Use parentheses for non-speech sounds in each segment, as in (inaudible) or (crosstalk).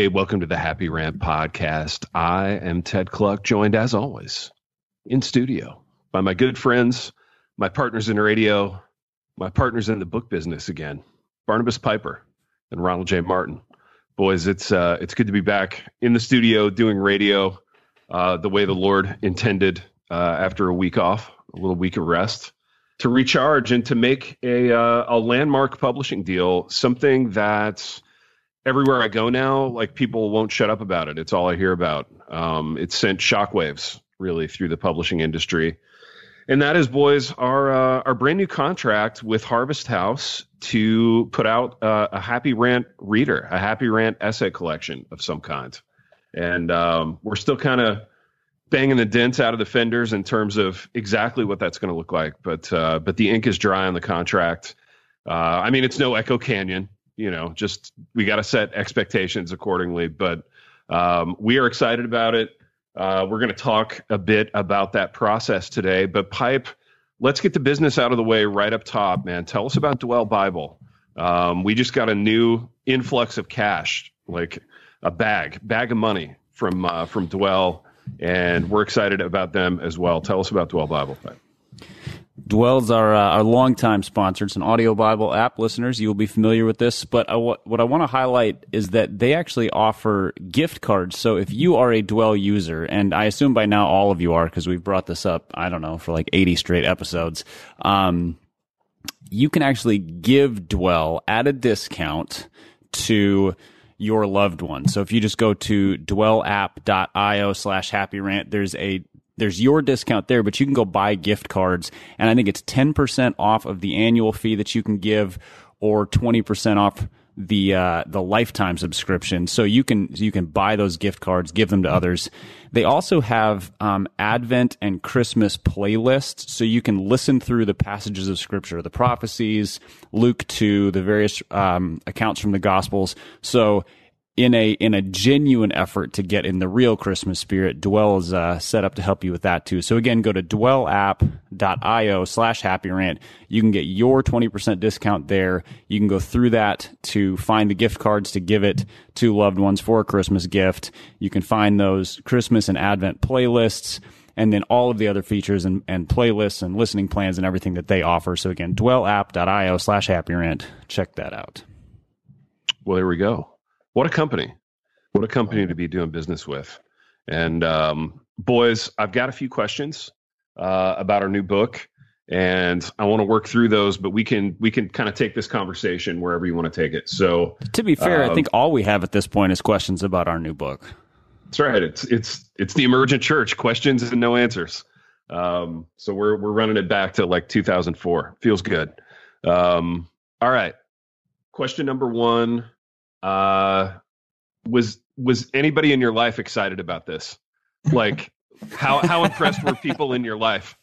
Hey, welcome to the Happy Rant podcast. I am Ted Kluck, joined as always in studio by my good friends, my partners in radio, my partners in the book business again, Barnabas Piper and Ronald J. Martin. Boys, it's uh, it's good to be back in the studio doing radio uh, the way the Lord intended uh, after a week off, a little week of rest, to recharge and to make a uh, a landmark publishing deal, something that everywhere I go now, like people won't shut up about it. It's all I hear about. Um, it sent shockwaves really through the publishing industry. And that is, boys, our uh, our brand new contract with Harvest House to put out uh, a Happy Rant reader, a Happy Rant essay collection of some kind. And um, we're still kind of banging the dents out of the fenders in terms of exactly what that's going to look like. But uh, but the ink is dry on the contract. Uh, I mean, it's no Echo Canyon, you know. Just we got to set expectations accordingly. But um, we are excited about it. Uh, we're going to talk a bit about that process today. But pipe, let's get the business out of the way right up top, man. Tell us about Dwell Bible. Um, we just got a new influx of cash, like a bag, bag of money from uh, from Dwell and we're excited about them as well. Tell us about Dwell Bible. Dwell's our uh, our longtime sponsor. It's an audio Bible app. Listeners, you will be familiar with this. But what I want to highlight is that they actually offer gift cards. So if you are a Dwell user, and I assume by now all of you are, because we've brought this up, I don't know, for like 80 straight episodes, um, you can actually give Dwell at a discount to your loved one. So if you just go to dwellapp.io slash happy rant, there's a there's your discount there, but you can go buy gift cards. And I think it's 10% off of the annual fee that you can give or 20% off the uh, the lifetime subscription, so you can you can buy those gift cards, give them to others. They also have um, Advent and Christmas playlists, so you can listen through the passages of Scripture, the prophecies, Luke two, the various um, accounts from the Gospels. So in a in a genuine effort to get in the real Christmas spirit, Dwell is uh, set up to help you with that too. So again, go to dwellapp.io slash happy rant. You can get your 20% discount there. You can go through that to find the gift cards to give it to loved ones for a Christmas gift. You can find those Christmas and Advent playlists and then all of the other features and, and playlists and listening plans and everything that they offer. So again, dwellapp.io slash happy. Check that out. Well, there we go. What a company. What a company to be doing business with. And um, boys, I've got a few questions uh, about our new book, and I want to work through those. But we can we can kind of take this conversation wherever you want to take it. So, to be fair, um, I think all we have at this point is questions about our new book. That's right. It's it's it's the emergent church. Questions and no answers. Um, so we're we're running it back to like 2004. Feels good. Um, all right. Question number one uh, was was anybody in your life excited about this? Like, how how (laughs) impressed were people in your life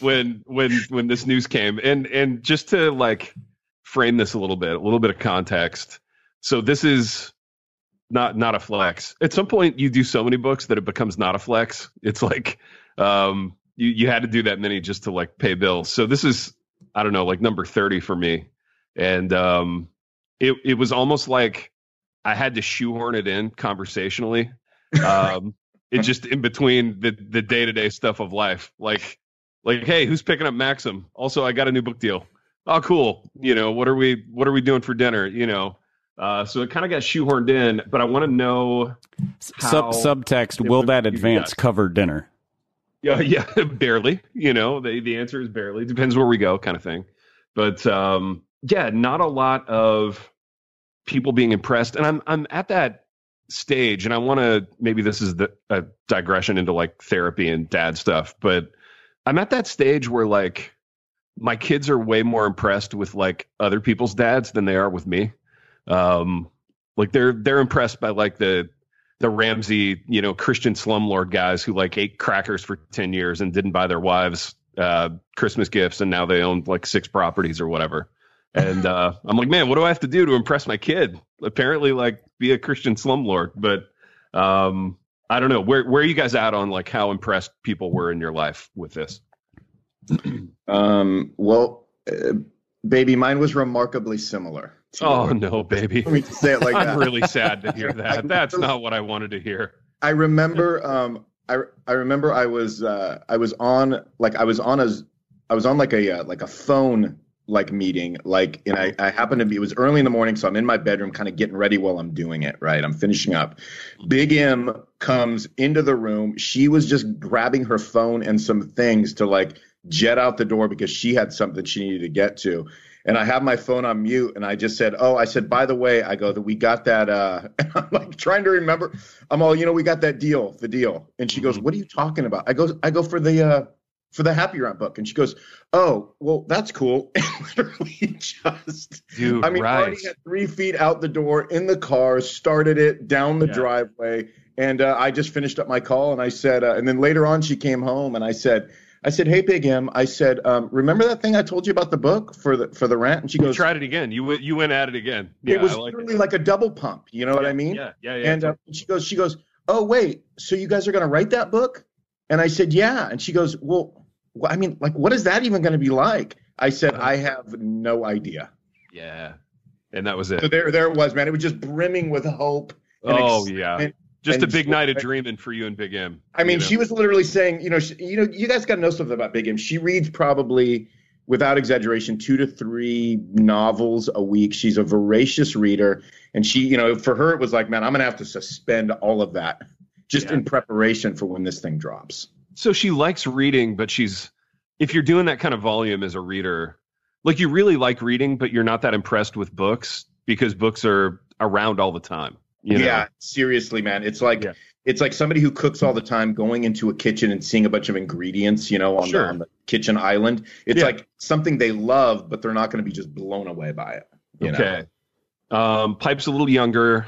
when when when this news came? And and just to like frame this a little bit, a little bit of context. So this is not not a flex. At some point, you do so many books that it becomes not a flex. It's like um, you you had to do that many just to like pay bills. So this is I don't know like number thirty for me, and um, it it was almost like I had to shoehorn it in conversationally. Um, (laughs) it just in between the the day to day stuff of life, like like hey, who's picking up Maxim? Also, I got a new book deal. Oh, cool. You know what are we what are we doing for dinner? You know. Uh, so it kind of got shoehorned in, but I want to know Sub, subtext. Will that advance cover dinner? Yeah, (laughs) yeah, barely. You know, the the answer is barely. Depends where we go, kind of thing. But um, yeah, not a lot of people being impressed, and I'm I'm at that stage, and I want to maybe this is the, a digression into like therapy and dad stuff, but I'm at that stage where like my kids are way more impressed with like other people's dads than they are with me. Um, like they're they're impressed by like the the Ramsey, you know, Christian slumlord guys who like ate crackers for ten years and didn't buy their wives uh, Christmas gifts, and now they own like six properties or whatever. And uh, I'm like, man, what do I have to do to impress my kid? Apparently, like, be a Christian slumlord. But um, I don't know. Where where are you guys at on like how impressed people were in your life with this? (clears throat) um, well, uh, Baby, mine was remarkably similar. Oh no, baby! Let me say it like (laughs) I'm that. really sad to hear that. (laughs) That's not what I wanted to hear. I remember um I I remember I was uh I was on like I was on a I was on like a uh, like a phone like meeting like and I I happened to be it was early in the morning so I'm in my bedroom kind of getting ready while I'm doing it right I'm finishing up Big M comes into the room she was just grabbing her phone and some things to like jet out the door because she had something she needed to get to and I have my phone on mute and I just said, "Oh, I said by the way, I go that we got that uh (laughs) I'm like trying to remember. I'm all, "You know, we got that deal, the deal." And she goes, "What are you talking about?" I go I go for the uh for the Happy Rant book and she goes, "Oh, well, that's cool." (laughs) And literally just Dude, I mean, right. already had 3 feet out the door in the car, started it down the Yeah. driveway and uh, I just finished up my call and I said uh, and then later on she came home and I said I said, "Hey, Big M," I said, um, "Remember that thing I told you about the book for the for the rant?" And she You goes, tried it again. You went- you went at it again. Yeah, it was like literally like a double pump. You know what I mean? Yeah, yeah, yeah. And uh, she goes, she goes, oh wait, so you guys are gonna write that book? And I said, yeah. And she goes, well, I mean, like, what is that even gonna be like? I said, Uh-huh. I have no idea. yeah. And that was it. So there, there it was, man. It was just brimming with hope. and Oh yeah. Just a big night of dreaming for you and Big M. I mean, you know? she was literally saying, you know, she, you know, you guys got to know something about Big M. She reads probably, without exaggeration, two to three novels a week. She's a voracious reader, and she, you know, for her it was like, man, I'm gonna have to suspend all of that just Yeah. in preparation for when this thing drops. so she likes reading, but she's if you're doing that kind of volume as a reader, like you really like reading, but you're not that impressed with books because books are around all the time. You know? Yeah, seriously, man. It's like Yeah. it's like somebody who cooks all the time going into a kitchen and seeing a bunch of ingredients, you know, on, Sure. the, on the kitchen island. It's Yeah. like something they love, but they're not going to be just blown away by it. You know? Okay. Um, Pipe's a little younger.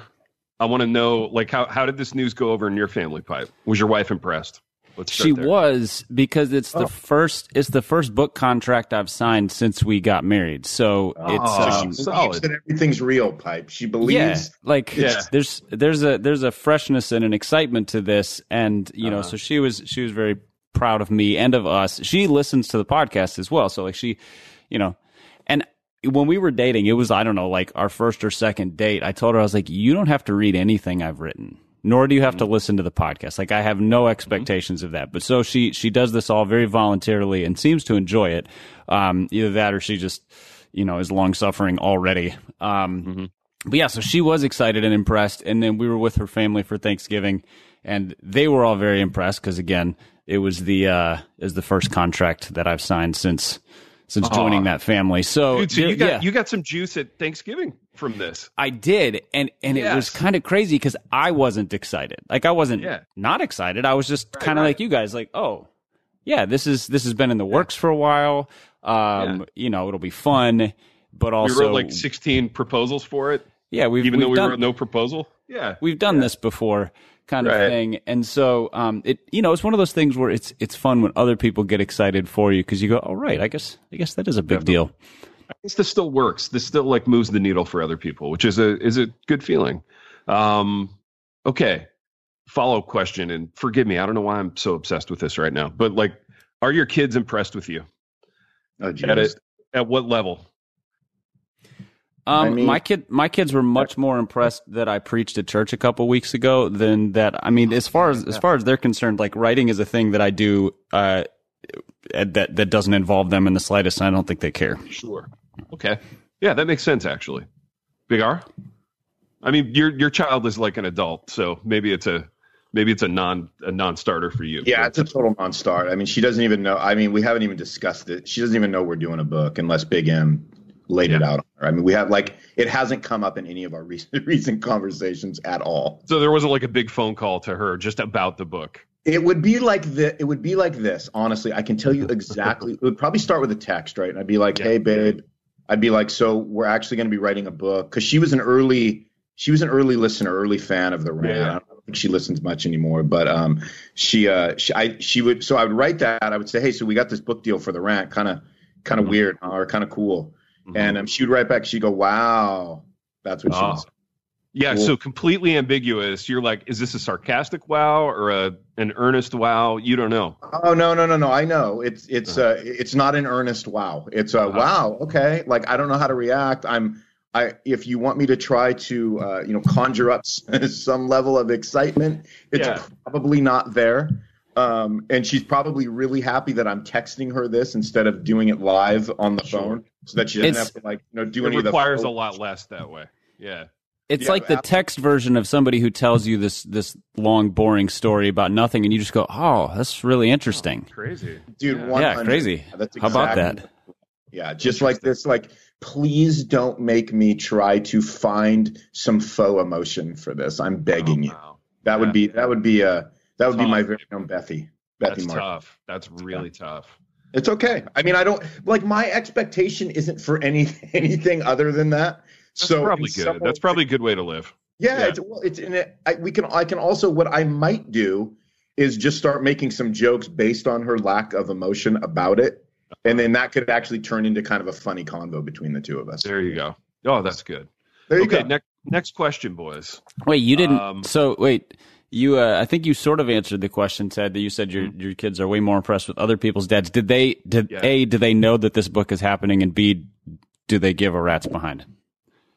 I want to know, like, how how did this news go over in your family, Pipe? Was your wife impressed? Let's She there. was because it's Oh. the first it's the first book contract I've signed since we got married. So Oh, it's so um, she- Solid. that everything's real, pipe. She believes. yeah, like Yeah. there's there's a there's a freshness and an excitement to this, and you know, Uh-huh. so she was she was very proud of me and of us. She listens to the podcast as well, so like she, you know, and when we were dating, it was I don't know like our first or second date. I told her I was like, you don't have to read anything I've written. Nor do you have to listen to the podcast. Like I have no expectations of that. But so she she does this all very voluntarily and seems to enjoy it. Um, either that or she just you know is long suffering already. Um, but yeah, so she was excited and impressed, and then we were with her family for Thanksgiving, and they were all very impressed because again, it was the uh, is the first contract that I've signed since since joining that family. So, Dude, so there- you got yeah, you got some juice at Thanksgiving from this. I did, and and it was kind of crazy because I wasn't excited. Like I wasn't Yeah. not excited. I was just kind of right. like you guys, like oh yeah, this is this has been in the works for a while. Um, Yeah. you know, it'll be fun, but also We wrote like 16 proposals for it, yeah, we've even though we've we done, wrote no proposal. Yeah. we've done this before kind of Right. thing and so um it you know it's one of those things where it's it's fun when other people get excited for you because you go oh right i guess i guess that is a big deal I guess this still works. This still like moves the needle for other people, which is a is a good feeling. Um, okay. Follow up question, and forgive me, I don't know why I'm so obsessed with this right now, but like, are your kids impressed with you? Oh, At Jesus. it, at what level? Um I mean- my kid my kids were much more impressed that i preached at church a couple weeks ago than that i mean as far as as far as they're concerned like writing is a thing that i do uh that that doesn't involve them in the slightest and i don't think they care Sure. Okay. Yeah, that makes sense actually. Big R. I mean, your your child is like an adult, so maybe it's a maybe it's a non a non starter for you. Yeah, it's a total non-start. I mean, she doesn't even know. I mean, we haven't even discussed it. She doesn't even know we're doing a book unless Big M laid it out on her. I mean, we have like it hasn't come up in any of our (laughs) recent recent conversations at all. so there wasn't like a big phone call to her just about the book. It would be like the. It would be like this. Honestly, I can tell you (laughs) exactly. it would probably start with a text, right? And I'd be like, Yeah. "Hey, babe," I'd be like, "So we're actually going to be writing a book?" Because she was an early. She was an early listener, early fan of the rant. Yeah. I don't think she listens much anymore, but um, she uh, she I she would. So I would write that. I would say, "Hey, so we got this book deal for the rant. Kind of, kind of Mhm. weird, huh? or kind of cool." Mhm. And um, she would write back. She'd go, "Wow, that's what she Oh. was." Yeah, Cool. so completely ambiguous. You're like, is this a sarcastic wow or a an earnest wow? You don't know. Oh no no no no! I know it's it's Uh-huh. uh it's not an earnest wow. It's a Uh-huh. wow. Okay, like I don't know how to react. I'm I if you want me to try to uh, you know conjure up (laughs) some level of excitement, it's Yeah. probably not there. Um, and she's probably really happy that I'm texting her this instead of doing it live on the Sure. phone, so that she doesn't It's- have to like you know do It any of the requires a lot less that way. Yeah. It's Yeah, like the absolutely. text version of somebody who tells you this this long boring story about nothing, and you just go, "Oh, that's really interesting." Crazy. dude. Yeah. Yeah, crazy. That's How about that? Yeah, just like this, like, please don't make me try to find some faux emotion for this. I'm begging Oh, you. wow. That would Yeah. be that would be uh that would be Tough. my very own Bethy. Bethy That's Mark. tough. That's really tough. It's okay. I mean, I don't like my expectation isn't for any (laughs) anything other than that. That's so probably good. some That's probably a good way to live. yeah, yeah. It's well, it's in it. I, we can I can also what I might do is just start making some jokes based on her lack of emotion about it, and then that could actually turn into kind of a funny convo between the two of us. There you go. Oh, that's good. There you okay, go. next next question, boys. Wait, you didn't. Um, so wait, you. Uh, I think you sort of answered the question, Ted. That you said your your kids are way more impressed with other people's dads. Did they? Did Yeah. a? Do they know that this book is happening? And b? Do they give a rat's behind?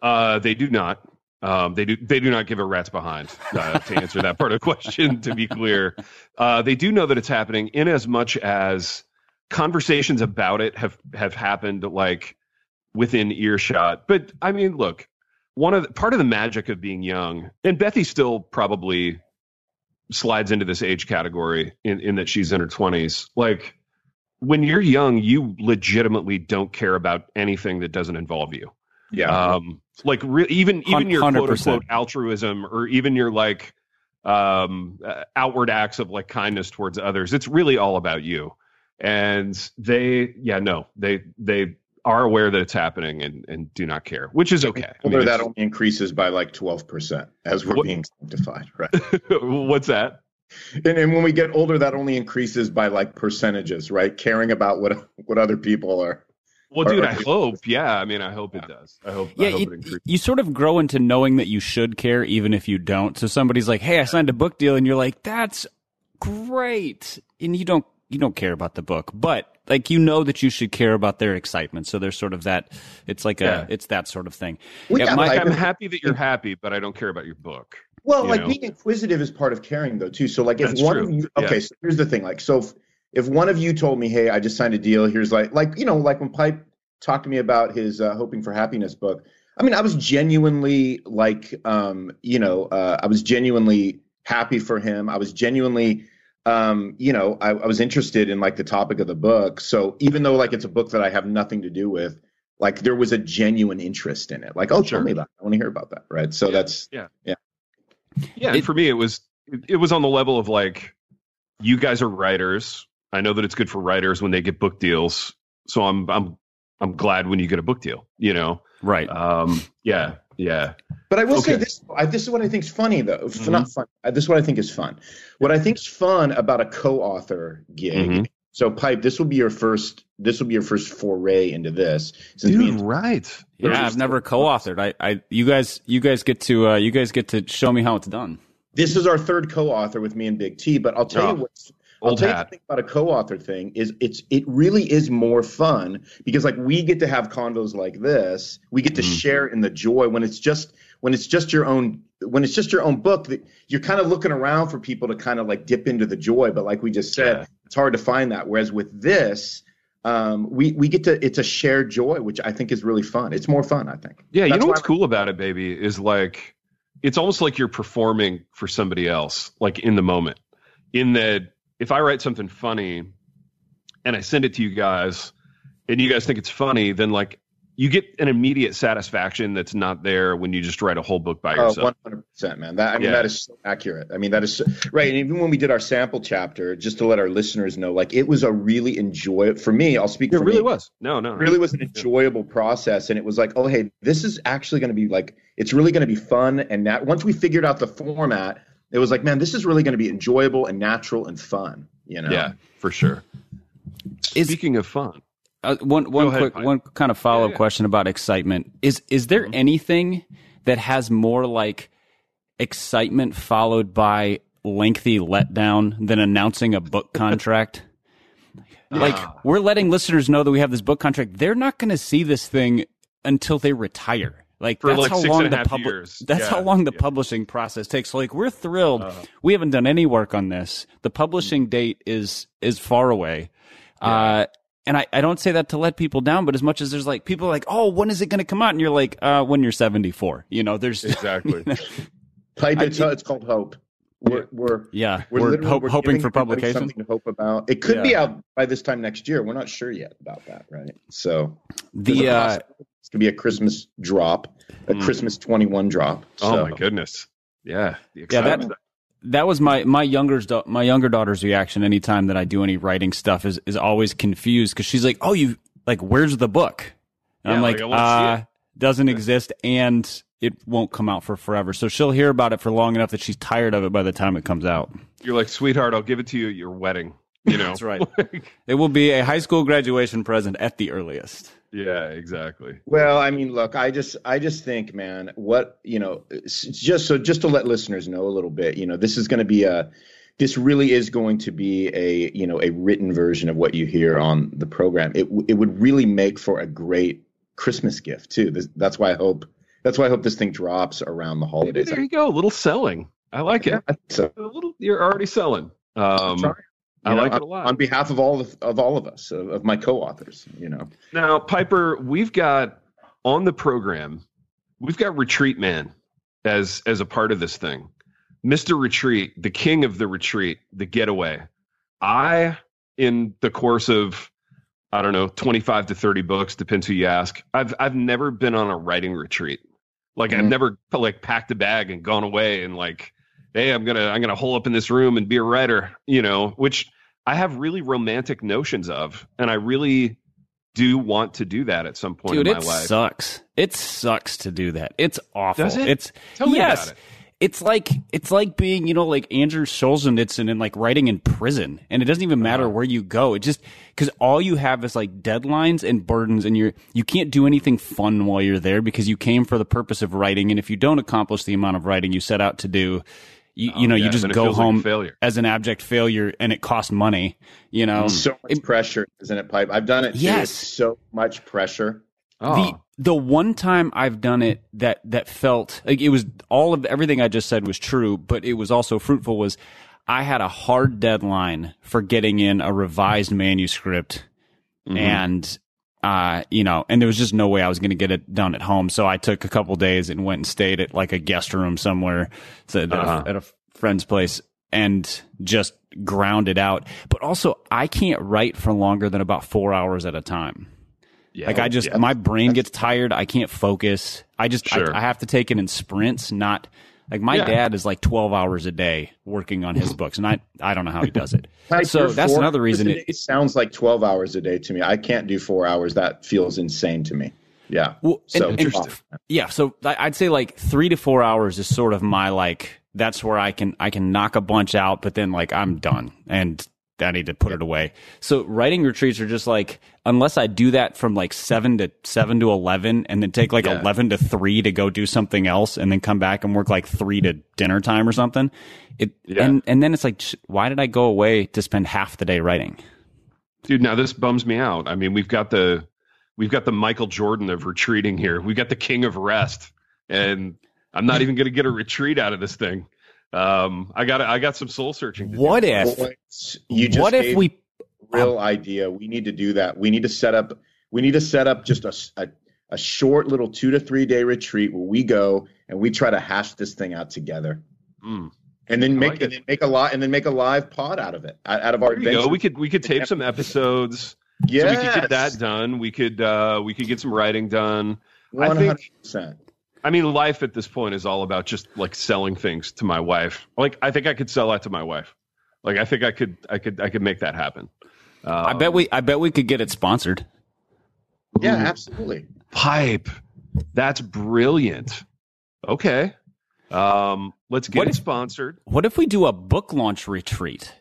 Uh, they do not. Um, they do. They do not give a rat's behind uh, to answer that part of the question. To be clear, uh, they do know that it's happening in as much as conversations about it have have happened like within earshot. But I mean, look, one of the, part of the magic of being young, and Bethy still probably slides into this age category in, in that she's in her twenties. Like when you're young, you legitimately don't care about anything that doesn't involve you yeah. um like re- even even your quote 100%. unquote altruism or even your like um uh, outward acts of like kindness towards others it's really all about you and they yeah no they they are aware that it's happening and and do not care which is okay I mean, that only increases by like 12% as we're What- being sanctified, right? (laughs) what's that and, and when we get older, that only increases by like percentages, right? Caring about what what other people are. well Or- dude or- i hope yeah i mean i hope it does i hope Yeah, i hope you, it you sort of grow into knowing that you should care, even if you don't. So somebody's like, "Hey, I signed a book deal," and you're like, "That's great," and you don't you don't care about the book, but like you know that you should care about their excitement. So there's sort of that. It's like Yeah. a it's that sort of thing. We Yeah, got, my- like, i'm happy that you're happy but i don't care about your book Well, you like know? being inquisitive is part of caring, though, too. So, like, if That's one true. of you, Yeah. okay, so here's the thing, like, so if, if one of you told me, hey, I just signed a deal, here's like, like, you know, like when Pipe talked to me about his uh, Hoping for Happiness book, I mean, I was genuinely like, um, you know, uh, I was genuinely happy for him. I was genuinely, um, you know, I, I was interested in like the topic of the book. So even though like it's a book that I have nothing to do with, like there was a genuine interest in it. Like, oh, Sure. tell me about it. I want to hear about that. Right. So Yeah. that's, Yeah. Yeah. Yeah, and It- for me, it was it, it was on the level of like, you guys are writers. I know that it's good for writers when they get book deals. So I'm I'm I'm glad when you get a book deal. You know, Right. um, yeah, yeah, But I will say this: I, this is what I think is funny, though. F- Mhm. Not fun. This is what I think is fun. What I think is fun about a co-author gig. Mhm. So, Pipe, this will be your first. This will be your first foray into this. Since me and- right. yeah, I've never co-authored. I, I, you guys, you guys get to, uh, you guys get to show me how it's done. this is our third co-author with me and Big T. But I'll tell Oh, you what's. I'll tell you the thing about a co-author thing is it's it really is more fun because like we get to have condos like this. We get to Mhm. share in the joy when it's just when it's just your own when it's just your own book that you're kind of looking around for people to kind of like dip into the joy. But like we just said, Yeah. it's hard to find that. Whereas with this, um, we we get to it's a shared joy, which I think is really fun. It's more fun, I think. Yeah, you That's know why what's cool about it, baby, is like it's almost like you're performing for somebody else, like in the moment. In that, if I write something funny and I send it to you guys, and you guys think it's funny, then like you get an immediate satisfaction that's not there when you just write a whole book by Oh, yourself. 100%, man. That I mean Yeah. that is so accurate. I mean that is so, right. And even when we did our sample chapter, just to let our listeners know, like it was a really enjoy for me. I'll speak it for really me. was. No, no, It really was an enjoyable process, and it was like, oh hey, this is actually going to be like it's really going to be fun. And that once we figured out the format, it was like, man, this is really going to be enjoyable and natural and fun. You know? Yeah, for sure. Is- Speaking of fun, Uh, one one ahead, quick Mike. one kind of follow up Yeah, yeah. question about excitement is is there Mhm. anything that has more like excitement followed by lengthy letdown than announcing a book (laughs) contract. like we're letting listeners know that we have this book contract. They're not going to see this thing until they retire. Like For, that's like, how six long and a the half public. years. That's Yeah, how long the yeah. publishing process takes. So, like we're thrilled. Uh-huh. we haven't done any work on this. The publishing date is is far away. Uh, and I, I don't say that to let people down, but as much as there's like people are like, oh, when is it going to come out? And you're like, uh, when you're 74. You know, there's Exactly. (laughs) Pipe, it's, it's called hope. We're, we're, yeah, we're, we're, hope, we're hoping for publication. Something to hope about. It could be out by this time next year. We're not sure yet about that, right? So The uh, possibility it's gonna be a Christmas drop, a Mm. Christmas twenty one drop. Oh my goodness. Yeah. The Yeah, that- that was my my younger my younger daughter's reaction anytime that I do any writing stuff is is always confused because she's like, "Oh, you like where's the book?" And I'm like, like, I wanna see "Uh, doesn't exist and it won't come out for forever." So she'll hear about it for long enough that she's tired of it by the time it comes out. You're like, sweetheart, I'll give it to you at your wedding. You (laughs) know? That's right. (laughs) It will be a high school graduation present at the earliest. Yeah, exactly. Well, I mean, look, I just, I just think, man, what you know, just so, just to let listeners know a little bit, you know, this is going to be a, this really is going to be a, you know, a written version of what you hear on the program. It, it would really make for a great Christmas gift too. This, that's why I hope, that's why I hope this thing drops around the holidays. There you go. A little selling. I like it. Yeah, I so. A little. You're already selling. Um. I know, like it a lot. on behalf of all of, of all of us, of, of my co-authors. You know, Now, Piper, we've got on the program, we've got Retreat Man as as a part of this thing. Mr. Retreat, the king of the retreat, the getaway. I, in the course of, I don't know, 25 to 30 books, depends who you ask. I've I've never been on a writing retreat. Like I've Mhm. never like packed a bag and gone away and like, hey, I'm gonna I'm gonna hole up in this room and be a writer, you know, which I have really romantic notions of, and I really do want to do that at some point Dude, in my it life. sucks. It sucks to do that. It's awful. Does it? It's Tell me yes. about it. It's like it's like being, you know, like Andrew Solzhenitsyn and like writing in prison, and it doesn't even matter Uh-huh. where you go. It just because all you have is like deadlines and burdens, and you're you can't do anything fun while you're there because you came for the purpose of writing, and if you don't accomplish the amount of writing you set out to do, you you know Oh, yeah, you just go feels like home as an abject failure, and it costs money. You know, so much pressure, isn't it, Pipe? I've done it. Too. Yes. It's so much pressure. Oh, the the one time I've done it that that felt like it was all of everything I just said was true, but it was also fruitful. Was I had a hard deadline for getting in a revised manuscript, Mhm. and uh, you know, and there was just no way I was going to get it done at home. So I took a couple days and went and stayed at like a guest room somewhere so at, Uh-huh. a, at a friend's place and just ground it out. But also, I can't write for longer than about four hours at a time. yeah. Like I just Yeah. my brain gets tired. I can't focus. I just Sure. I, I have to take it in sprints. Not like my Yeah. dad is like twelve hours a day working on his (laughs) books, and I I don't know how he does it. (laughs) So that's another reason a it, sounds like twelve hours a day to me. I can't do four hours. That feels insane to me. Yeah. Well, So and- and- Interesting. yeah. So I'd say like three to four hours is sort of my like. That's where I can I can knock a bunch out, but then like I'm done and I need to put it away. So writing retreats are just like unless I do that from like seven to seven to eleven, and then take like Yeah. eleven to three to go do something else, and then come back and work like three to dinner time or something. It Yeah. and and then it's like, why did I go away to spend half the day writing? dude now this bums me out i mean we've got the we've got the michael jordan of retreating here We've got the king of rest and i'm not even going to get a retreat out of this thing um i got i got some soul searching to do. What if? Boys, you just what if we? A real idea? We need to do that. We need to set up. We need to set up just a a short little two to three day retreat where we go and we try to hash this thing out together, Mm. and then I make like and then make a lot and then make a live pod out of it out of our There we could we could tape some episodes yes. so we could get that done we could uh we could get some writing done I hundred percent. I mean, life at this point is all about just like selling things to my wife. Like, I think I could sell that to my wife. Like, I think I could, I could, I could make that happen. Um, I bet we I bet we could get it sponsored. Yeah, absolutely. pipe. That's brilliant. Okay, um, let's get What it if- sponsored. What if we do a book launch retreat?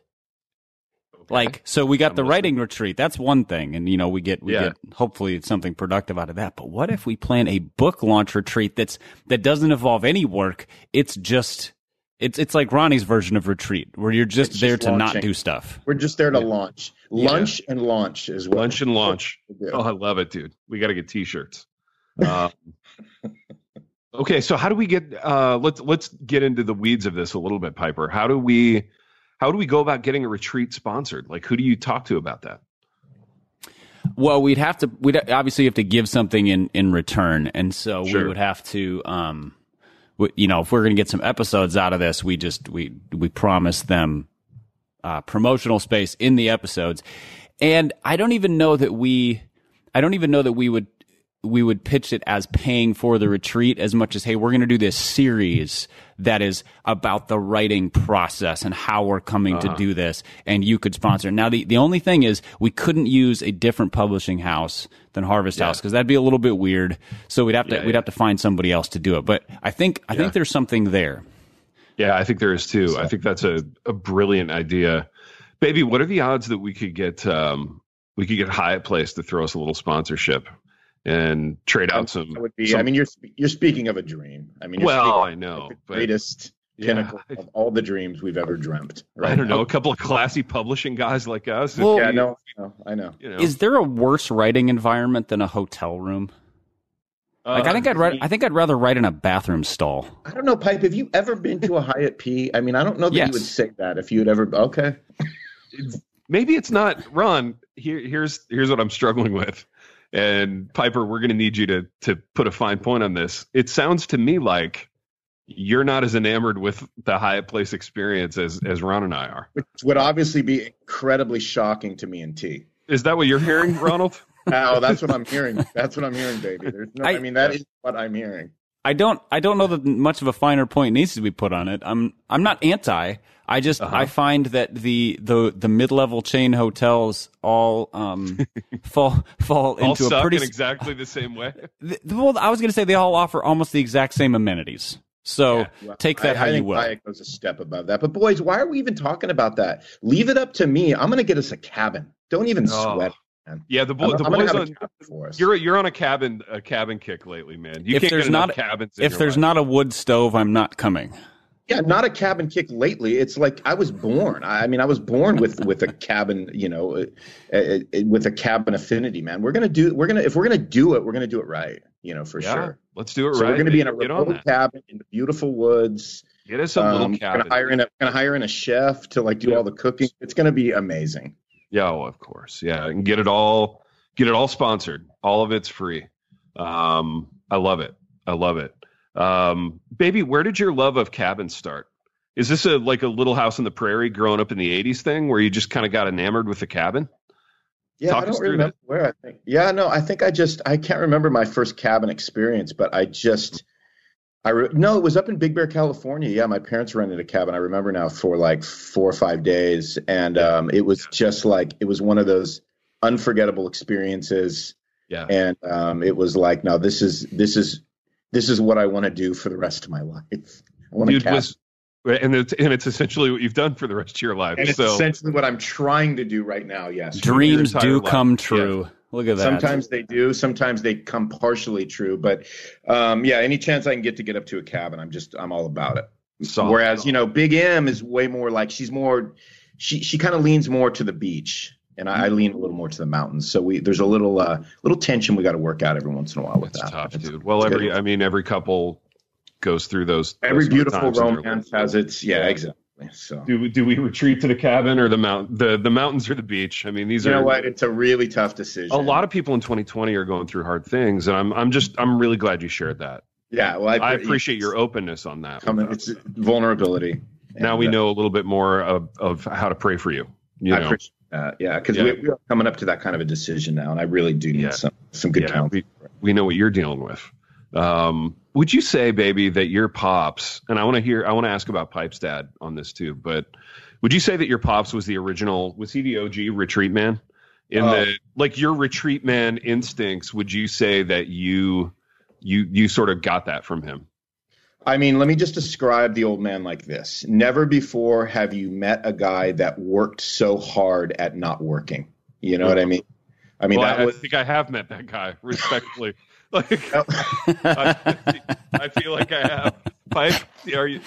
Like, so we got I'm the listening. writing retreat. That's one thing. And, you know, we get, we Yeah. get hopefully something productive out of that. But what if we plan a book launch retreat that's, that doesn't involve any work? It's just, it's, it's like Ronnie's version of retreat where you're just It's there just to not do stuff. We're just there to launch, lunch and launch as well. Lunch and launch. Oh, I love it, dude. We got to get t-shirts. (laughs) Um, okay, so how do we get? Uh, let's let's get into the weeds of this a little bit, Piper. How do we how do we go about getting a retreat sponsored? Like, who do you talk to about that? Well, we'd have to, we'd obviously have to give something in, in return. And so Sure. we would have to, um, w- you know, if we're going to get some episodes out of this, we just, we, we promise them, uh, promotional space in the episodes. And I don't even know that we, I don't even know that we would, we would pitch it as paying for the retreat as much as, hey, we're going to do this series that is about the writing process and how we're coming Uh-huh. to do this. And you could sponsor. Now, the, the only thing is we couldn't use a different publishing house than Harvest Yeah. House because that'd be a little bit weird. So we'd have to, Yeah, we'd have to find somebody else to do it. But I think, I Yeah. think there's something there. Yeah, I think there is too. I think that's a, a brilliant idea. Baby, what are the odds that we could get um, we could get Hyatt Place to throw us a little sponsorship and trade out some? That would be. some- I mean, you're you're speaking of a dream. I mean, you're well, I know, of the but greatest yeah, pinnacle of all the dreams we've ever dreamt. Right? I don't know, a couple of classy publishing guys like us. Well- Yeah, I know. I know. I know. You know, Is there a worse writing environment than a hotel room? Like I uh, think I'd ra- I think I'd rather write in a bathroom stall. I don't know, Pipe. Have you ever been to a Hyatt P? I mean, I don't know that Yes. you would say that if you had ever. Okay. maybe it's not ron here here's here's what i'm struggling with and piper we're going to need you to to put a fine point on this it sounds to me like you're not as enamored with the hyatt place experience as as ron and i are Which would obviously be incredibly shocking to me and T. is that what you're hearing ronald (laughs) Oh, that's what I'm hearing. That's what I'm hearing, baby. There's no, I, I- mean, that is what I'm hearing. I don't I don't know that much of a finer point needs to be put on it. I'm I'm not anti. I just Uh-huh. I find that the the the mid level chain hotels all um (laughs) fall fall all into a pretty in exactly the same way (laughs) th- well I was going to say they all offer almost the exact same amenities. So Yeah. Well, take that I, how I you think will. Hyatt goes a step above that. But boys, why are we even talking about that? Leave it up to me. I'm going to get us a cabin. Don't even Oh, sweat. Yeah the, boy, I'm, the I'm boys on a cabin for us. you're you're on a cabin a cabin kick lately man you If can't there's get enough not- cabins if there's life. not a wood stove, I'm not coming. Yeah, not a cabin kick lately. It's like I was born. I I mean, I was born with with a cabin, you know, uh, uh, uh, with a cabin affinity, man. We're gonna do. We're gonna if we're gonna do it, we're gonna do it right. You know, for yeah, sure. let's do it So right we're gonna be in a remote cabin in the beautiful woods. get us a Um, little we're cabin gonna hire in a gonna hire in a chef to like do Yeah. all the cooking. It's gonna be amazing. Yeah, well, of course. Yeah, and get it all get it all sponsored. All of it's free. Um, I love it. I love it. Um, baby, where did your love of cabins start? Is this a like a little house on the prairie growing up in the '80s thing where you just kind of got enamored with the cabin? Yeah, Talk I don't remember where I think. Yeah, no, I think I just I can't remember my first cabin experience, but I just I re- no, it was up in Big Bear, California. Yeah, my parents rented a cabin. I remember now for like four or five days, and um, it was just like it was one of those unforgettable experiences. Yeah. And um, it was like, no, this is this is this is what I want to do for the rest of my life. I want Dude to was and it's and it's essentially what you've done for the rest of your life. and it's essentially what I'm trying to do right now. Yes, Dreams do life. come true. Look at that. Sometimes they do. Sometimes they come partially true. But um, yeah, any chance I can get to get up to a cabin, I'm just I'm all about it. solid. Whereas you know, Big M is way more like she's more. She she kind of leans more to the beach, and I, I lean a little more to the mountains. So we there's a little uh, little tension we got to work out every once in a while with It's that. tough, It's- dude. Well, every good. I mean, every couple goes through those. every those beautiful times in their romance has its yeah exactly. So Do do we retreat to the cabin or the mount the the mountains or the beach? I mean, these you are know what? It's a really tough decision. a lot of people in 2020 are going through hard things, and I'm I'm just I'm really glad you shared that. yeah. Well, I appreciate your openness on that. coming. It's vulnerability. now we uh, know a little bit more of, of how to pray for you. You I know, appreciate that. Yeah, because Yeah. we, we are coming up to that kind of a decision now, and I really do need Yeah. some some good Yeah, counsel. we, we know what you're dealing with. Um, would you say, baby, that your pops, and I want to hear, I want to ask about Pipe's dad on this too, but would you say that your pops was the original, was he the OG retreat man? In Oh. the, like your retreat man instincts, would you say that you, you, you sort of got that from him? I mean, let me just describe the old man like this. Never before have you met a guy that worked so hard at not working. You know what I mean? I mean, well, that I, was, I think I have met that guy (laughs) respectfully. (laughs) like, I, I feel like I have. Pipe, are you?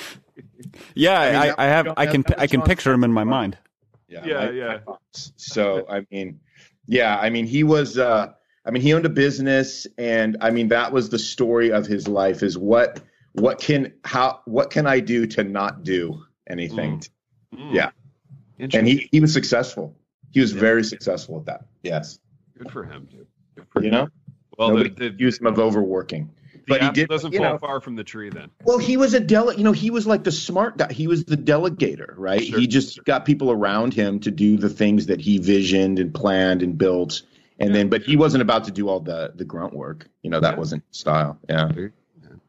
Yeah, I, mean, I, I have. I can. John I can picture him in my mind. yeah, Yeah, my- yeah. my. So, I mean, yeah, I mean, he was, uh, I mean, he owned a business, and I mean, that was the story of his life. Is what, what can, how, what can I do to not do anything? Mm. Yeah. And he, he was successful. He was Yeah. very successful at that. Yes, Good for him, dude. Good for you him. know, Well, the, nobody the, accused him of overworking. the but he did- doesn't fall know- far from the tree. Then. Well, he was a dele, you know, he was like the smart guy. He was the delegator, right? Sure. He just got people around him to do the things that he visioned and planned and built. And Yeah. then, but he wasn't about to do all the the grunt work. You know, that Yeah. wasn't his style. Yeah.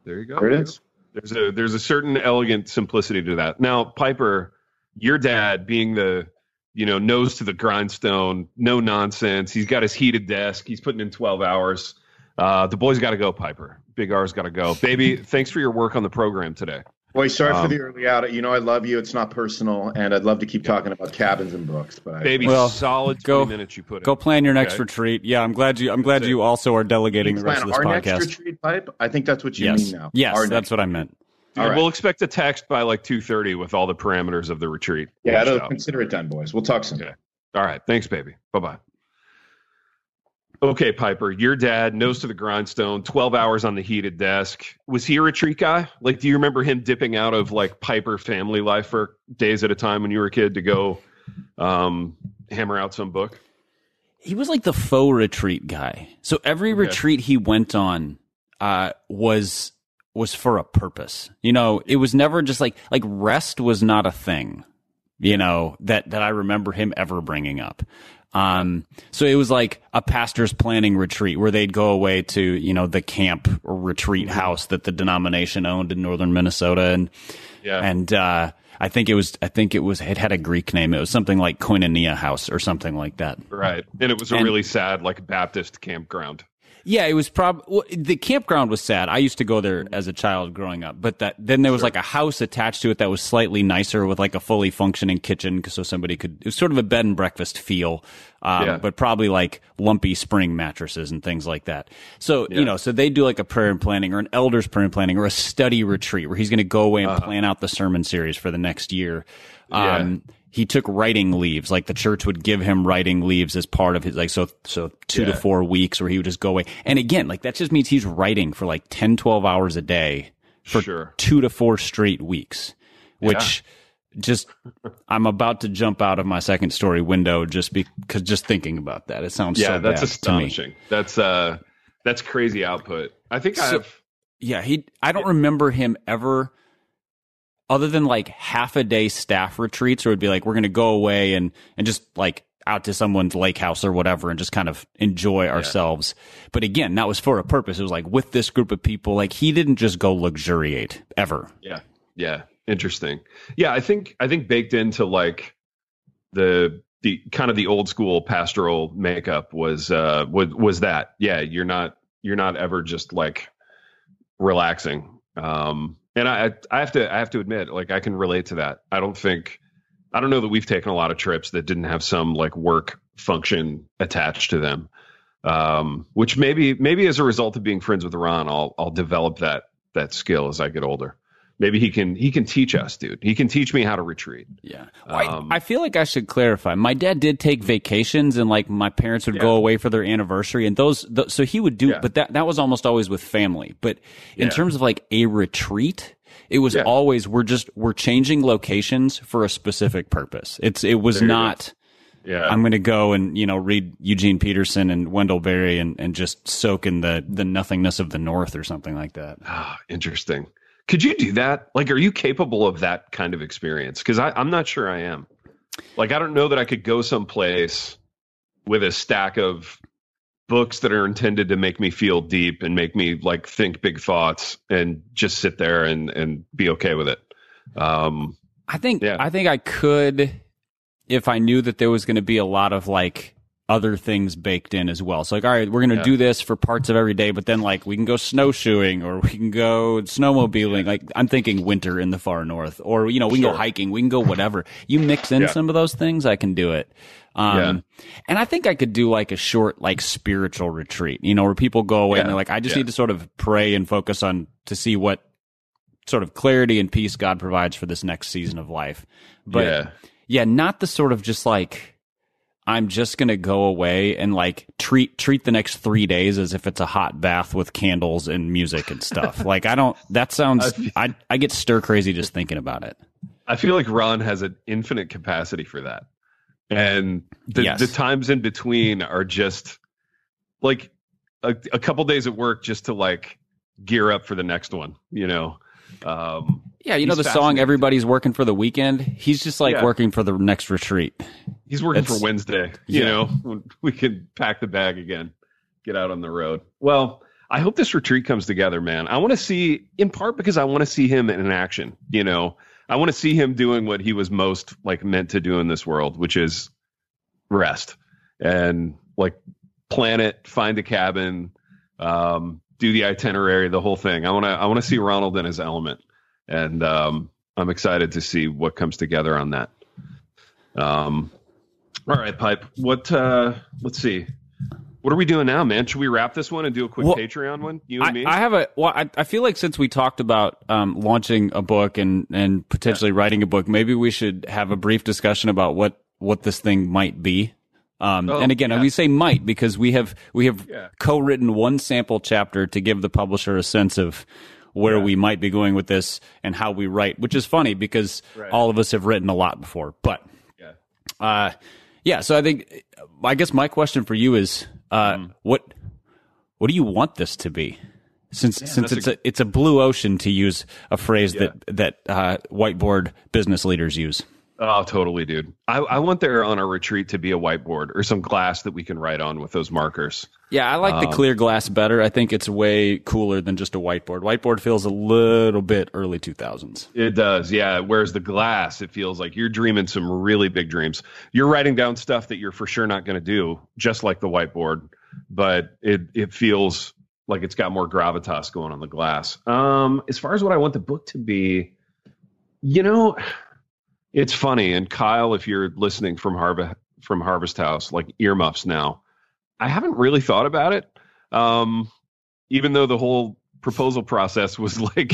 There you go. There it is. There's a there's a certain elegant simplicity to that. Now, Piper, your dad being the you know nose to the grindstone, no nonsense. He's got his heated desk. He's putting in 12 hours. Uh, the boys got to go, Piper. Big R's got to go, baby. Thanks for your work on the program today. Boy, sorry for Um, the early out. You know, I love you. It's not personal, and I'd love to keep talking about cabins and books, but I, Baby, Well, solid 20 go- minutes you put in. Go plan your next Okay. retreat. Yeah, I'm glad you. I'm glad you also are delegating the rest plan of this our podcast. next retreat pipe. I think that's what you yes. mean now. Yes, Our that's what I meant. Dude, all right. We'll expect a text by like 2:30 with all the parameters of the retreat. Yeah, hashed it'll- consider it done, boys. We'll talk soon. Okay. All right. Thanks, baby. Bye bye. Okay, Piper, your dad, nose to the grindstone, 12 hours on the heated desk. Was he a retreat guy? Like, do you remember him dipping out of like Piper family life for days at a time when you were a kid to go um, hammer out some book? He was like the faux retreat guy. So every Okay. retreat he went on uh, was was for a purpose. You know, it was never just like like rest was not a thing. You know that that I remember him ever bringing up. Um, so it was like a pastor's planning retreat where they'd go away to you know the camp or retreat house that the denomination owned in northern Minnesota and Yeah. and uh, I think it was I think it was it had a Greek name. It was something like Koinonia House or something like that. right. And it was a And- really sad, like Baptist campground. Yeah, it was probably well, the campground was sad. I used to go there as a child growing up, but that then there was like a house attached to it that was slightly nicer with like a fully functioning kitchen, so somebody could. It was sort of a bed and breakfast feel, um, Yeah. but probably like lumpy spring mattresses and things like that. So Yeah. you know, so they do like a prayer and planning or an elders prayer and planning or a study retreat where he's going to go away and plan out the sermon series for the next year. Yeah. He took writing leaves like the church would give him writing leaves as part of his like so so two to four weeks where he would just go away and again like that just means he's writing for like 10 12 hours a day for Sure. two to four straight weeks which just i'm about to jump out of my second story window just because just thinking about that it sounds Yeah, so that's bad to me astonishing. That's uh that's crazy output. I think So- I've Yeah, he. I don't remember him ever, other than like half a day staff retreats, where it'd be like we're going to go away and and just like out to someone's lake house or whatever, and just kind of enjoy ourselves. But again, that was for a purpose. It was like with this group of people. Like he didn't just go luxuriate ever. Yeah. Yeah. Interesting. Yeah, I think I think baked into like the the kind of the old school pastoral makeup was uh was was that. Yeah, you're not you're not ever just like relaxing. Um and I I have to I have to admit like I can relate to that. I don't think I don't know that we've taken a lot of trips that didn't have some like work function attached to them. Um which maybe maybe as a result of being friends with Ron I'll I'll develop that that skill as I get older maybe he can he can teach us dude he can teach me how to retreat Yeah. Um, I, I feel like I should clarify. My dad did take vacations, and like my parents would go away for their anniversary, and those. th so he would do, Yeah. but that that was almost always with family. But in Yeah. terms of like a retreat, it was Yeah. always we're just we're changing locations for a specific purpose. It's it was There not. yeah I'm going to go and you know read Eugene Peterson and Wendell Berry and, and just soak in the the nothingness of the North or something like that. ah, interesting could you do that? Like are you capable of that kind of experience? Because i'm not sure i am. Like i don't know that i could go someplace with a stack of books that are intended to make me feel deep and make me like think big thoughts and just sit there and and be okay with it. Um I think Yeah. I think I could if I knew that there was going to be a lot of like other things baked in as well. So like, all right, we're gonna Yeah. do this for parts of every day, but then like we can go snowshoeing or we can go snowmobiling. Like I'm thinking winter in the far north, or you know we can Sure. go hiking, we can go whatever. You mix in Yeah. some of those things, I can do it. Um, Yeah. and I think I could do like a short, like spiritual retreat, you know, where people go away and they're like, I just Yeah. need to sort of pray and focus on to see what sort of clarity and peace God provides for this next season of life. But yeah. yeah, not the sort of just like I'm just gonna go away and like treat treat the next three days as if it's a hot bath with candles and music and stuff. (laughs) like I don't. That sounds. I I get stir crazy just thinking about it. I feel like Ron has an infinite capacity for that. And the, Yes. the times in between are just like a, a couple days at work just to like gear up for the next one, you know? Um, Yeah, you know the song "Everybody's Working for the Weekend." He's just like Yeah. working for the next retreat. he's working That's- for Wednesday, you Yeah. know, we can pack the bag again, get out on the road. Well, I hope this retreat comes together, man. I want to see, in part because I want to see him in action, you know, I want to see him doing what he was most like meant to do in this world, which is rest and like plan it, find a cabin, um, do the itinerary, the whole thing. I want to, I want to see Ronald in his element, and um, I'm excited to see what comes together on that. Um, all right, pipe. What? uh Let's see. What are we doing now, man? Should we wrap this one and do a quick Well, Patreon one? You and I, me. I have a. Well, I, I feel like since we talked about um, launching a book and and potentially writing a book, maybe we should have a brief discussion about what what this thing might be. Um, Oh, and again, yeah. we say might because we have we have Yeah. co-written one sample chapter to give the publisher a sense of where we might be going with this and how we write, which is funny because Right. all of us have written a lot before. But yeah. uh, yeah, so I think I guess my question for you is uh, Mm-hmm. what what do you want this to be? Since since that's it's a, it's a blue ocean to use a phrase Yeah. that that uh, whiteboard business leaders use. Oh, totally, dude. I, I want there on our retreat to be a whiteboard or some glass that we can write on with those markers. Yeah, I like the clear glass better. I think it's way cooler than just a whiteboard. Whiteboard feels a little bit early 2000s. It does, yeah. Whereas the glass, it feels like you're dreaming some really big dreams. You're writing down stuff that you're for sure not going to do, just like the whiteboard, but it it feels like it's got more gravitas going on the glass. Um, as far as what I want the book to be, you know, it's funny. And Kyle, if you're listening from Harvest from Harvest House, like earmuffs now, I haven't really thought about it. Um, even though the whole proposal process was (laughs) like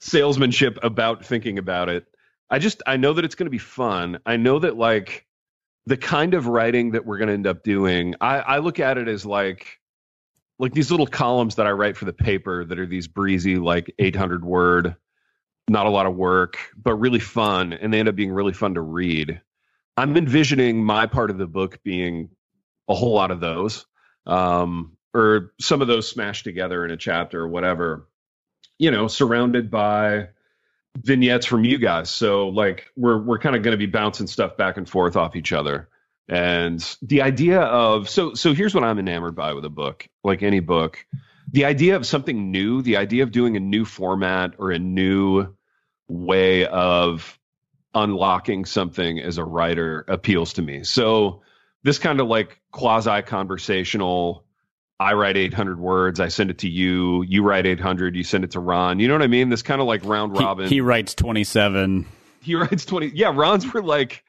salesmanship about thinking about it. I just I know that it's going to be fun. I know that like the kind of writing that we're going to end up doing. I, I look at it as like like these little columns that I write for the paper that are these breezy like 800 word, not a lot of work, but really fun, and they end up being really fun to read. I'm envisioning my part of the book being a whole lot of those, um, or some of those smashed together in a chapter or whatever you know, surrounded by vignettes from you guys. So like we're we're kind of going to be bouncing stuff back and forth off each other. And the idea of so so here's what I'm enamored by with a book, like any book. The idea of something new, the idea of doing a new format or a new way of unlocking something as a writer appeals to me. So this kind of like quasi conversational I write 800 words, I send it to you, you write 800, you send it to Ron. You know what I mean? This kind of like round He, robin. he writes 27. he writes 20. Yeah, Ron's were like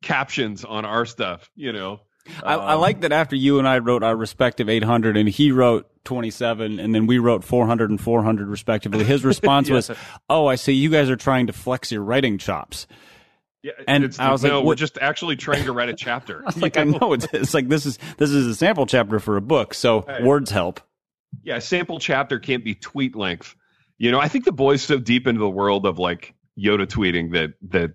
captions on our stuff, you know. I, I like that after you and I wrote our respective 800 and he wrote 27 and then we wrote 400 and 400 respectively. His response (laughs) was, "Oh, I see you guys are trying to flex your writing chops." Yeah, And it's I was no, like, we're just actually trying to write a chapter. (laughs) Like I know it's, it's like this is this is a sample chapter for a book, so words help. yeah, a sample chapter can't be tweet length. You know, I think the boy's so deep into the world of like Yoda tweeting that that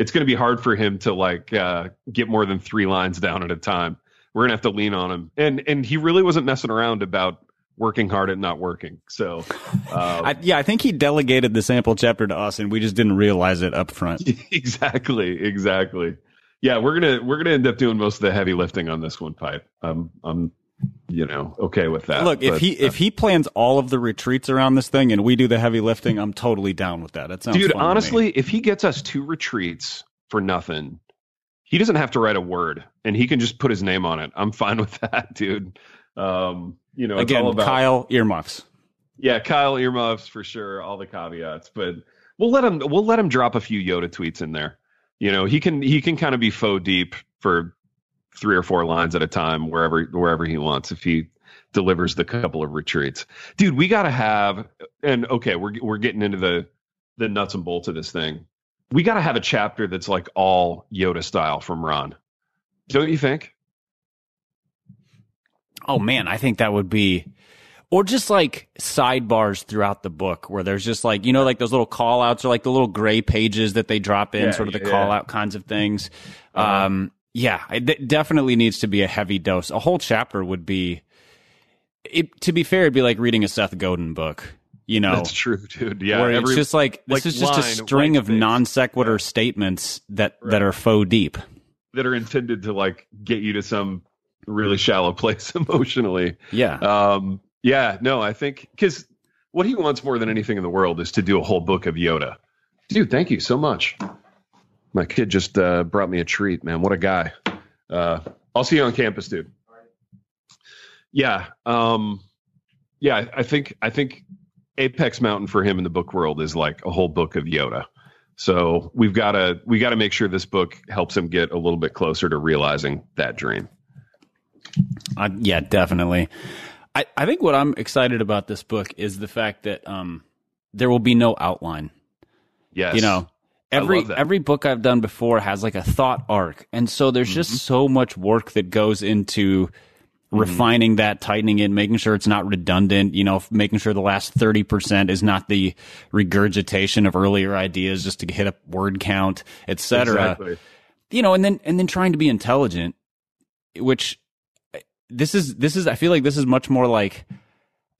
it's going to be hard for him to like uh, get more than three lines down at a time. We're gonna have to lean on him, and and he really wasn't messing around about working hard at not working. So, uh, (laughs) I, yeah, I think he delegated the sample chapter to us, and we just didn't realize it up front. (laughs) exactly, exactly. Yeah, we're gonna we're gonna end up doing most of the heavy lifting on this one, pipe. I'm I'm you know okay with that. Look, if But, he if he plans all of the retreats around this thing, and we do the heavy lifting, I'm totally down with that. That sounds dude fun to me. honestly if he gets us two retreats for nothing he doesn't have to write a word, and he can just put his name on it. I'm fine with (laughs) that, dude. Um, you know, again, about, Kyle earmuffs. Yeah, Kyle earmuffs for sure. All the caveats, but we'll let him. We'll let him drop a few Yoda tweets in there. You know, he can he can kind of be faux deep for three or four lines at a time wherever wherever he wants if he delivers the couple of retreats. Dude, we got to have and okay, we're we're getting into the the nuts and bolts of this thing. We got to have a chapter that's like all Yoda style from Ron. Don't you think? Oh man, I think that would be or just like sidebars throughout the book where there's just like you know like those little call outs or like the little gray pages that they drop in yeah, sort of the yeah. call out kinds of things uh-huh. um yeah it definitely needs to be a heavy dose a whole chapter would be it, to be fair it'd be like reading a seth godin book you know that's true dude yeah where every, it's just like this like is just line, a string of things. non sequitur statements that right. that are faux deep that are intended to like get you to some really shallow (laughs) place emotionally yeah um yeah, no, I think because what he wants more than anything in the world is to do a whole book of Yoda. Dude, thank you so much. My kid just uh, brought me a treat, man. What a guy. Uh, I'll see you on campus, dude. Yeah, um, yeah. I think I think Apex Mountain for him in the book world is like a whole book of Yoda. So we've got to we got to make sure this book helps him get a little bit closer to realizing that dream. Uh, yeah, definitely. I, I think what I'm excited about this book is the fact that um, there will be no outline. Yes. You know, every every book I've done before has like a thought arc. And so there's mm-hmm. just so much work that goes into mm-hmm. refining that, tightening it, making sure it's not redundant, you know, making sure the last 30% is not the regurgitation of earlier ideas just to hit a word count, etc. Exactly. You know, and then and then trying to be intelligent, which this is this is I feel like this is much more like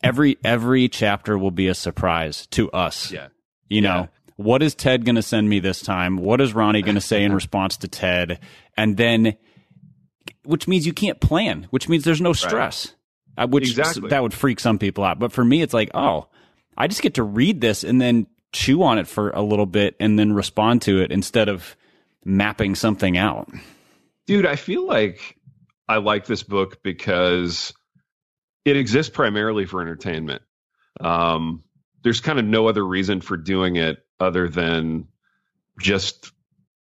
every every chapter will be a surprise to us. Yeah. You know, what is Ted going to send me this time? What is Ronnie going to say in (laughs) response to Ted? And then which means you can't plan, which means there's no stress. Right. Uh, which exactly. that would freak some people out. But for me it's like, "Oh, I just get to read this and then chew on it for a little bit and then respond to it instead of mapping something out." Dude, I feel like I like this book because it exists primarily for entertainment. Um, there's kind of no other reason for doing it other than just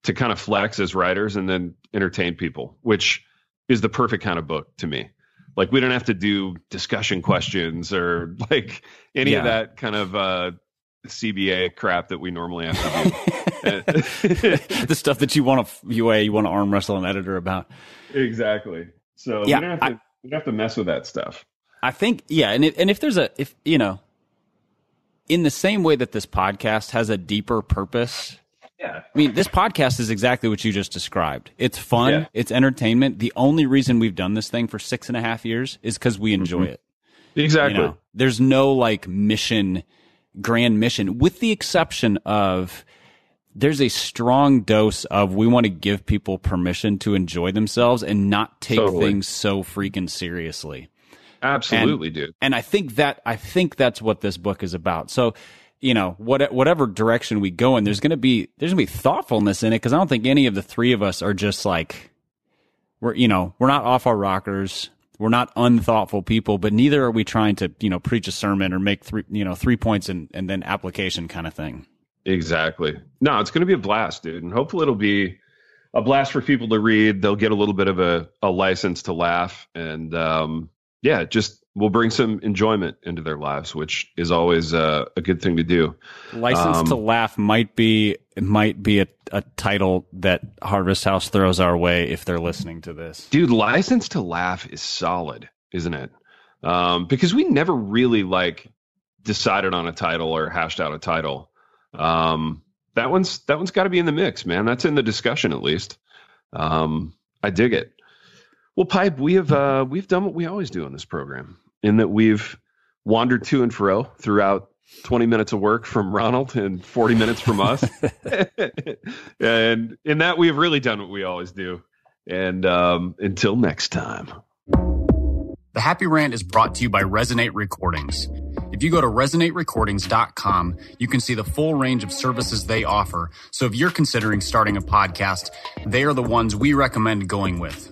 to kind of flex as writers and then entertain people, which is the perfect kind of book to me. Like we don't have to do discussion questions or (laughs) like any yeah. of that kind of uh, CBA crap that we normally have to do. (laughs) the stuff that you want to you, you want to arm wrestle an editor about. Exactly. So yeah, we don't have to, I, we don't have to mess with that stuff. I think yeah, and if, and if there's a if you know, in the same way that this podcast has a deeper purpose. Yeah. I mean, this podcast is exactly what you just described. It's fun. Yeah. It's entertainment. The only reason we've done this thing for six and a half years is because we enjoy mm-hmm. it. Exactly. You know, there's no like mission, grand mission, with the exception of there's a strong dose of we want to give people permission to enjoy themselves and not take totally. things so freaking seriously. Absolutely, and, dude. And I think that I think that's what this book is about. So, you know, what, whatever direction we go in, there's going to be there's going to be thoughtfulness in it because I don't think any of the three of us are just like we're you know we're not off our rockers. We're not unthoughtful people, but neither are we trying to you know preach a sermon or make three you know three points and and then application kind of thing. Exactly. No, it's going to be a blast, dude. And hopefully it'll be a blast for people to read. They'll get a little bit of a, a license to laugh. And um, yeah, just will bring some enjoyment into their lives, which is always uh, a good thing to do. License um, to laugh might be might be a, a title that Harvest House throws our way if they're listening to this. Dude, license to laugh is solid, isn't it? Um, because we never really like decided on a title or hashed out a title. Um, that one's that one's got to be in the mix, man. That's in the discussion at least. Um, I dig it. Well, pipe, we have uh, we've done what we always do on this program, in that we've wandered to and fro throughout 20 minutes of work from Ronald and 40 minutes from us, (laughs) and in that we have really done what we always do. And um, until next time. The Happy Rant is brought to you by Resonate Recordings. If you go to resonaterecordings.com, you can see the full range of services they offer. So if you're considering starting a podcast, they are the ones we recommend going with.